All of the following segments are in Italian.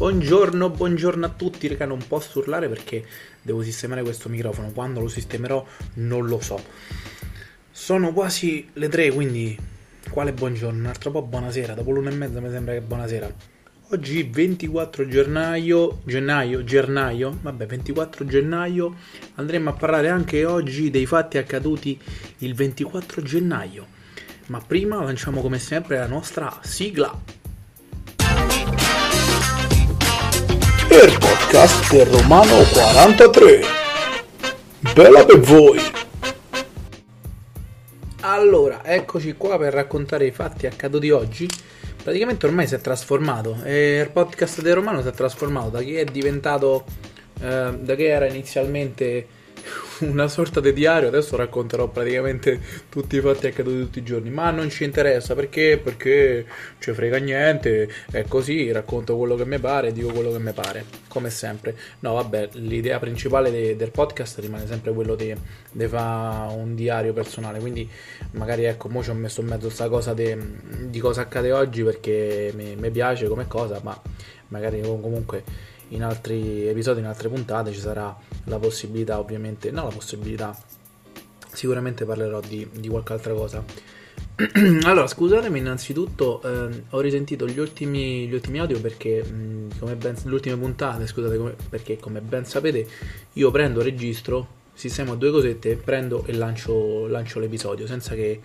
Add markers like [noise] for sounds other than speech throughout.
Buongiorno, buongiorno a tutti, raga, non posso urlare perché devo sistemare questo microfono. Quando lo sistemerò non lo so. Sono quasi le tre, quindi quale buongiorno? Un altro po' buonasera. Dopo l'una e mezza mi sembra che buonasera. Oggi 24 gennaio, gennaio, gennaio, vabbè 24 gennaio, andremo a parlare anche oggi dei fatti accaduti il 24 gennaio. Ma prima lanciamo come sempre la nostra sigla. Il podcast del Romano 43. Bella per voi! Allora, eccoci qua per raccontare i fatti accaduti oggi. Praticamente ormai si è trasformato. Il podcast del Romano si è trasformato da chi è diventato. Eh, da che era inizialmente [laughs] una sorta di diario, adesso racconterò praticamente tutti i fatti accaduti tutti i giorni, ma non ci interessa perché? Perché ci frega niente, è così, racconto quello che mi pare, dico quello che mi pare, come sempre. No, vabbè, l'idea principale de- del podcast rimane sempre quello di fare un diario personale, quindi magari ecco, mo ci ho messo in mezzo questa cosa di cosa accade oggi perché mi piace come cosa, ma magari comunque in altri episodi, in altre puntate ci sarà la possibilità ovviamente, no la possibilità, sicuramente parlerò di, di qualche altra cosa. [clears throat] allora, scusatemi innanzitutto, eh, ho risentito gli ultimi, gli ultimi audio perché, mh, come ben, le ultime puntate, scusate, come, perché come ben sapete, io prendo, registro, sistemo due cosette, prendo e lancio, lancio l'episodio senza che...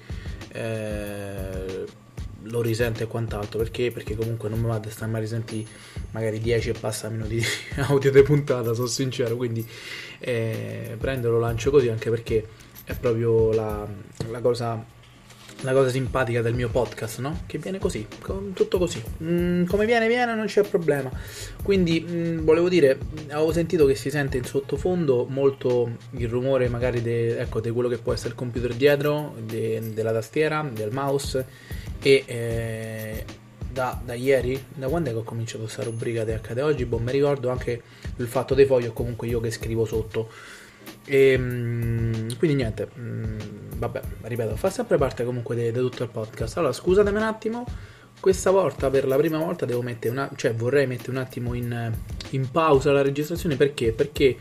Eh, lo risento e quant'altro perché? Perché comunque non mi vado a stare mai risenti magari 10 e passa minuti di [laughs] audio di puntata, sono sincero, quindi eh, prendo lo lancio così anche perché è proprio la, la cosa la cosa simpatica del mio podcast, no? Che viene così, tutto così. Mm, come viene, viene, non c'è problema. Quindi, mm, volevo dire, avevo sentito che si sente in sottofondo molto il rumore magari di ecco, quello che può essere il computer dietro, de, della tastiera, del mouse e eh, da, da, ieri, da quando è che ho cominciato questa rubrica di accade oggi, boh, mi ricordo anche il fatto dei fogli o comunque io che scrivo sotto. E mm, quindi niente, mm, vabbè, ripeto, fa sempre parte comunque di tutto il podcast. Allora, scusatemi un attimo, questa volta per la prima volta devo mettere una, cioè vorrei mettere un attimo in, in pausa la registrazione perché? Perché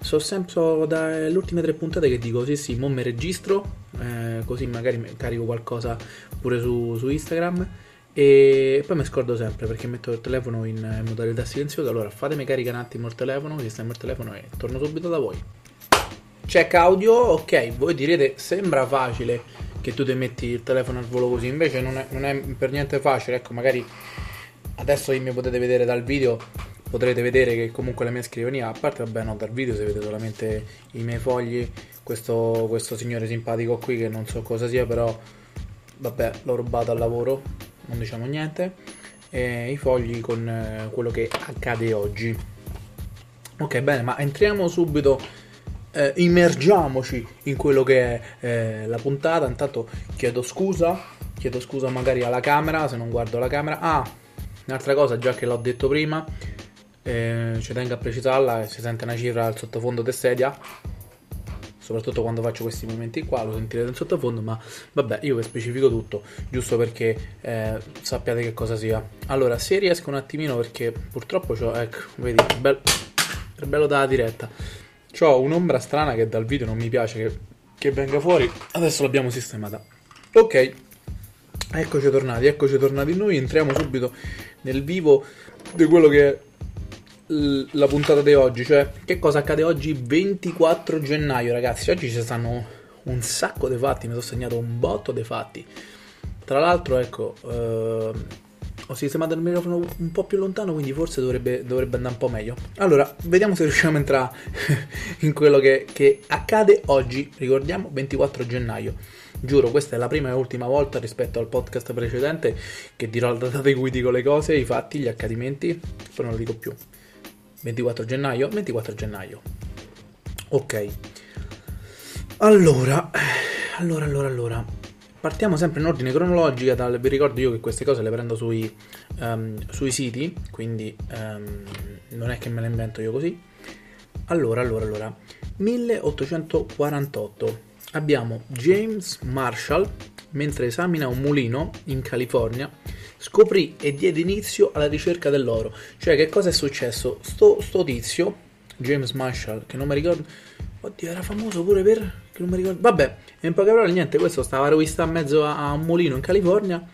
so sempre dalle ultime tre puntate che dico sì sì, mo mi registro, eh, così magari carico qualcosa pure su, su, Instagram. E poi mi scordo sempre perché metto il telefono in, modalità silenziosa, allora fatemi caricare un attimo il telefono, sistemo il telefono e torno subito da voi. Check audio, ok, voi direte sembra facile che tu ti metti il telefono al volo così, invece non è, non è per niente facile, ecco magari adesso mi potete vedere dal video potrete vedere che comunque la mia scrivania, a parte vabbè no, dal video si vede solamente i miei fogli, questo, questo signore simpatico qui che non so cosa sia, però vabbè l'ho rubato al lavoro, non diciamo niente, e i fogli con eh, quello che accade oggi. Ok, bene, ma entriamo subito, eh, immergiamoci in quello che è eh, la puntata, intanto chiedo scusa, chiedo scusa magari alla camera se non guardo la camera. Ah, un'altra cosa, già che l'ho detto prima, ci tengo a precisarla, si sente una cifra al sottofondo del sedia, soprattutto quando faccio questi movimenti qua, lo sentirete in sottofondo, ma vabbè, io vi specifico tutto, giusto perché eh, sappiate che cosa sia. Allora, se riesco un attimino, perché purtroppo ho, ecco, vedi, bello, è bello dalla diretta, ho un'ombra strana che dal video non mi piace che, che venga fuori, adesso l'abbiamo sistemata. Ok, eccoci tornati, eccoci tornati noi, entriamo subito nel vivo di quello che è la puntata di oggi, cioè che cosa accade oggi 24 gennaio, ragazzi. Oggi ci stanno un sacco di fatti, mi sono segnato un botto di fatti. Tra l'altro, ecco, eh, ho sistemato il microfono un po' più lontano, quindi forse dovrebbe, dovrebbe andare un po' meglio. Allora, vediamo se riusciamo a entrare [laughs] in quello che, che accade oggi. Ricordiamo 24 gennaio. Giuro, questa è la prima e ultima volta rispetto al podcast precedente che dirò la data di cui dico le cose, i fatti, gli accadimenti, poi non lo dico più. 24 gennaio 24 gennaio. Ok. Allora allora allora allora. Partiamo sempre in ordine cronologico dal, vi ricordo io che queste cose le prendo sui, um, sui siti quindi um, non è che me le invento io così. Allora allora allora. 1848 abbiamo James Marshall mentre esamina un mulino in California scoprì e diede inizio alla ricerca dell'oro. Cioè, che cosa è successo? Sto, sto tizio, James Marshall, che non mi ricordo. Oddio, era famoso pure per. che non mi ricordo. Vabbè, in poche parole, niente, questo stava rovista in mezzo a, a un mulino in California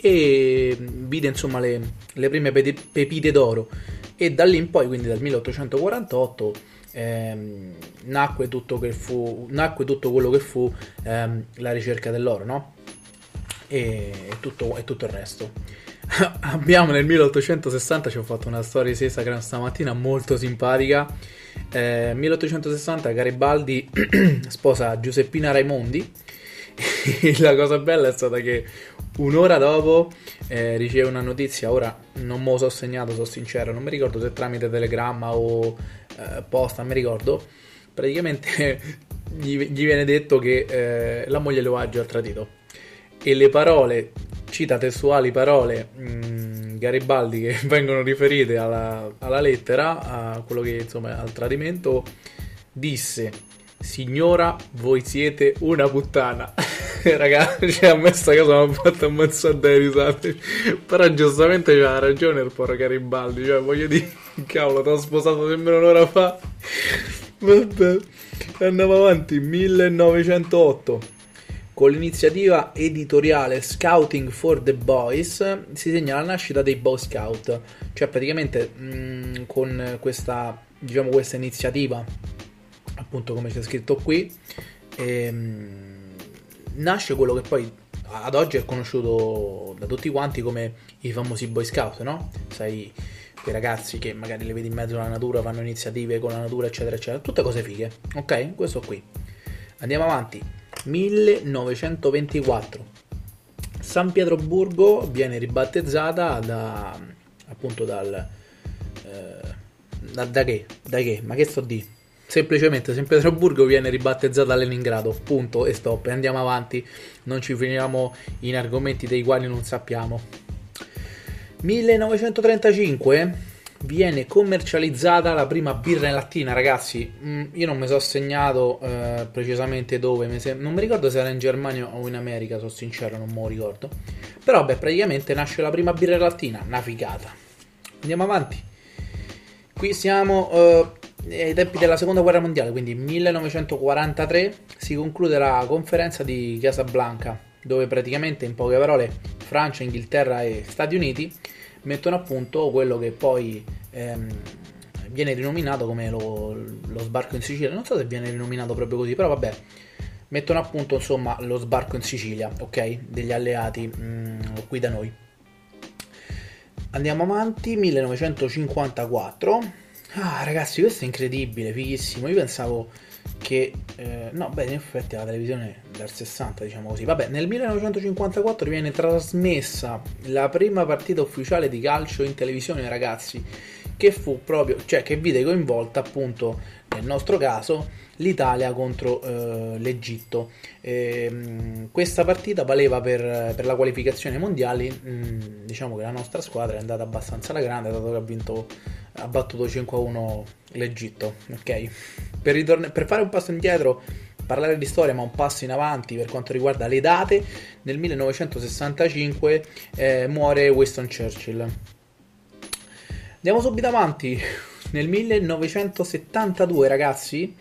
e vide insomma le, le prime pepite d'oro. E da lì in poi, quindi dal 1848, ehm, nacque, tutto fu, nacque, tutto quello che fu ehm, la ricerca dell'oro, no? E, e, tutto, e tutto il resto. [laughs] Abbiamo nel 1860, ci ho fatto una storia di Instagram stamattina molto simpatica. Eh, 1860 Garibaldi [clears throat] sposa Giuseppina Raimondi. [laughs] la cosa bella è stata che un'ora dopo eh, riceve una notizia. Ora non me lo so segnato, sono sincero, non mi ricordo se tramite telegramma o eh, posta, mi ricordo. Praticamente [laughs] gli, gli viene detto che eh, la moglie lo ha già tradito. E le parole cita testuali parole mh, mm, Garibaldi che [laughs] vengono riferite alla, alla, lettera, a quello che insomma al tradimento, disse: Signora, voi siete una puttana. [laughs] [laughs] Ragazzi, cioè, a me sta cosa mi ha fatto ammazzare dai risate. Però giustamente c'ha ragione il porro Garibaldi. Cioè, voglio dire, [laughs] cavolo, ti ho sposato sempre un'ora fa. Vabbè, andiamo avanti. 1908. Con l'iniziativa editoriale Scouting for the Boys si segna la nascita dei Boy Scout, cioè praticamente mh, mm, con questa, diciamo, questa iniziativa, appunto come c'è scritto qui, ehm, nasce quello che poi ad oggi è conosciuto da tutti quanti come i famosi Boy Scout, no? Sai, quei ragazzi che magari li vedi in mezzo alla natura, fanno iniziative con la natura, eccetera, eccetera, tutte cose fighe, ok? Questo qui. Andiamo avanti. 1924. San Pietroburgo viene ribattezzata da, appunto dal... Eh, da, da, che? Da che? Ma che sto di? Semplicemente San Pietroburgo viene ribattezzata Leningrado, punto e stop. E andiamo avanti, non ci finiamo in argomenti dei quali non sappiamo. 1935 viene commercializzata la prima birra in lattina, ragazzi. Mm, io non mi sono segnato eh, precisamente dove, non mi ricordo se era in Germania o in America, sono sincero, non me lo ricordo. Però, beh, praticamente nasce la prima birra in lattina, una figata. Andiamo avanti. Qui siamo eh, ai tempi della seconda guerra mondiale, quindi 1943 si conclude la conferenza di Casablanca, dove praticamente in poche parole Francia, Inghilterra e Stati Uniti mettono a punto quello che poi ehm, viene rinominato come lo, lo, sbarco in Sicilia. Non so se viene rinominato proprio così, però vabbè, mettono a punto insomma lo sbarco in Sicilia, ok? Degli alleati mm, qui da noi. Andiamo avanti, 1954. Ah, ragazzi, questo è incredibile, fighissimo. Io pensavo che eh, no, beh, in effetti la televisione del 60, diciamo così. Vabbè, nel 1954 viene trasmessa la prima partita ufficiale di calcio in televisione, ragazzi, che fu proprio, cioè che vide coinvolta appunto nel nostro caso l'Italia contro eh, l'Egitto. E, mh, questa partita valeva per, per la qualificazione mondiale, mh, diciamo che la nostra squadra è andata abbastanza alla grande, dato che ha vinto ha battuto 5-1 l'Egitto, ok? Per, ritorn- per fare un passo indietro, parlare di storia ma un passo in avanti per quanto riguarda le date, nel 1965 eh, muore Winston Churchill. Andiamo subito avanti, [laughs] nel 1972 ragazzi,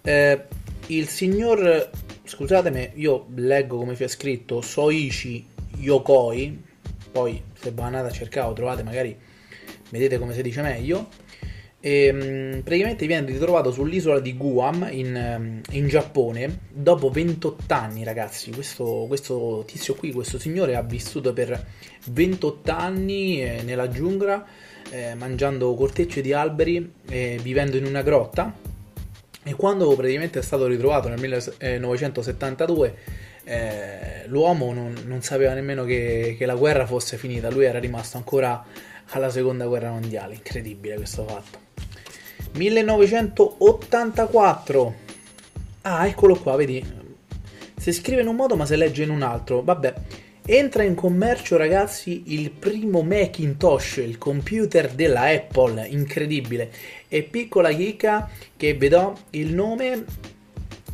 eh, il signor, scusatemi, io leggo come c'è scritto, Soichi Yokoi, poi se andate a cercare trovate magari vedete come si dice meglio. E, um, praticamente viene ritrovato sull'isola di Guam in, um, in Giappone dopo 28 anni, ragazzi. Questo, questo, tizio qui, questo signore, ha vissuto per 28 anni eh, nella giungla, eh, mangiando cortecce di alberi, eh, vivendo in una grotta. E quando praticamente è stato ritrovato nel 1972, eh, l'uomo non, non, sapeva nemmeno che, che la guerra fosse finita, lui era rimasto ancora alla seconda guerra mondiale. Incredibile questo fatto. 1984. Ah, eccolo qua, vedi. Si scrive in un modo ma si legge in un altro. Vabbè. Entra in commercio, ragazzi, il primo Macintosh, il computer della Apple, incredibile. E piccola chicca che vi do il nome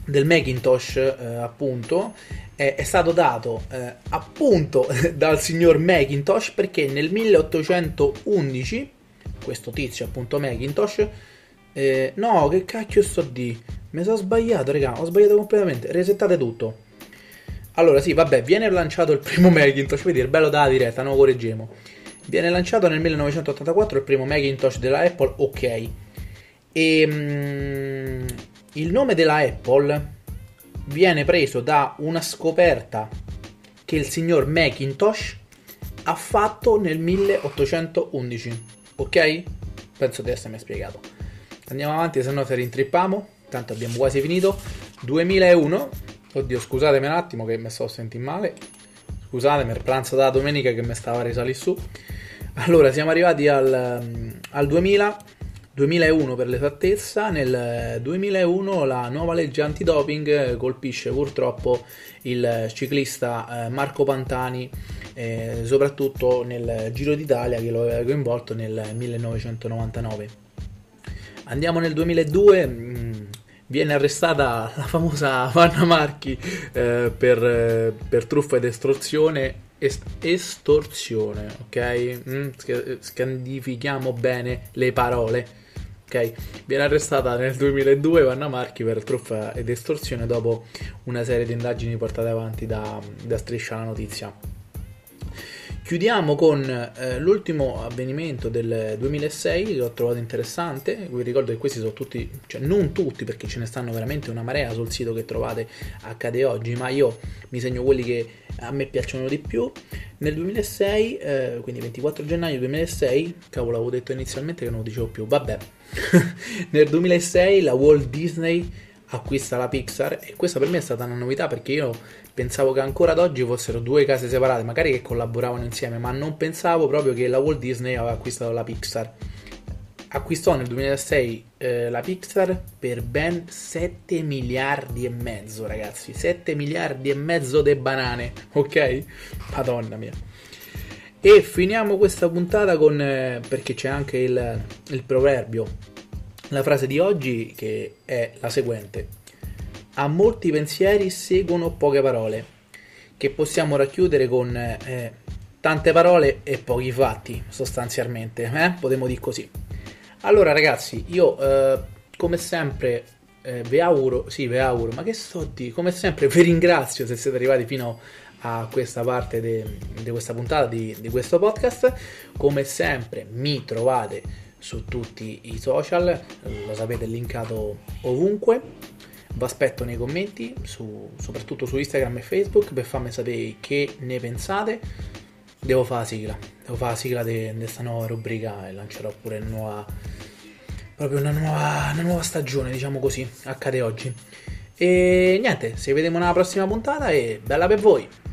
del Macintosh, eh, appunto, è, è stato dato eh, appunto [laughs] dal signor Macintosh perché nel 1811 questo tizio appunto Macintosh eh, no che cacchio sto di? Mi sono sbagliato raga ho sbagliato completamente. Resettate tutto allora sì vabbè viene lanciato il primo [laughs] Macintosh vedi il bello dalla diretta no correggiamo viene lanciato nel 1984 il primo Macintosh della Apple ok e mm, il nome della Apple viene preso da una scoperta che il signor Macintosh ha fatto nel 1811. Ok? Penso di essermi spiegato. Andiamo avanti, se no se rintrippiamo. Tanto abbiamo quasi finito. 2001. Oddio, scusatemi un attimo che mi sto sentendo male. Scusatemi, il pranzo della domenica che mi stava risalì su. Allora, siamo arrivati al, al 2000 2001 per l'esattezza, nel 2001 la nuova legge antidoping colpisce purtroppo il ciclista eh, Marco Pantani, eh, soprattutto nel Giro d'Italia che lo aveva coinvolto nel 1999. Andiamo nel 2002, mm, viene arrestata la famosa Vanna Marchi eh, per, per truffa ed estorsione estorsione, ok? Mm, scandifichiamo bene le parole ok? Viene arrestata nel 2002 Vanna Marchi per truffa ed estorsione dopo una serie di indagini portate avanti da, da Striscia la Notizia. Chiudiamo con eh, l'ultimo avvenimento del 2006 che ho trovato interessante. Vi ricordo che questi sono tutti, cioè non tutti perché ce ne stanno veramente una marea sul sito che trovate accade oggi, ma io mi segno quelli che a me piacciono di più. Nel 2006, eh, quindi 24 gennaio 2006, cavolo, avevo detto inizialmente che non lo dicevo più, vabbè. [laughs] Nel 2006 la Walt Disney acquista la Pixar e questa per me è stata una novità perché io pensavo che ancora ad oggi fossero due case separate, magari che collaboravano insieme, ma non pensavo proprio che la Walt Disney aveva acquistato la Pixar. Acquistò nel 2006 eh, la Pixar per ben 7 miliardi e mezzo, ragazzi. 7 miliardi e mezzo di banane, [laughs] ok? Madonna mia. E finiamo questa puntata con, eh, perché c'è anche il, il proverbio, la frase di oggi che è la seguente. A molti pensieri seguono poche parole, che possiamo racchiudere con eh, tante parole e pochi fatti, sostanzialmente, eh? potremmo dire così. Allora ragazzi, io eh, come sempre eh, vi auguro, sì vi auguro, ma che so di, come sempre vi ringrazio se siete arrivati fino a questa parte di questa puntata di questo podcast. Come sempre mi trovate su tutti i social, lo sapete linkato ovunque. Vi aspetto nei commenti, su, soprattutto su Instagram e Facebook, per farmi sapere che ne pensate. Devo fare la sigla, devo fare la sigla di questa nuova rubrica e lancerò pure nuova proprio una nuova, una nuova stagione, diciamo così, accade oggi. E niente, ci vediamo nella prossima puntata e bella per voi!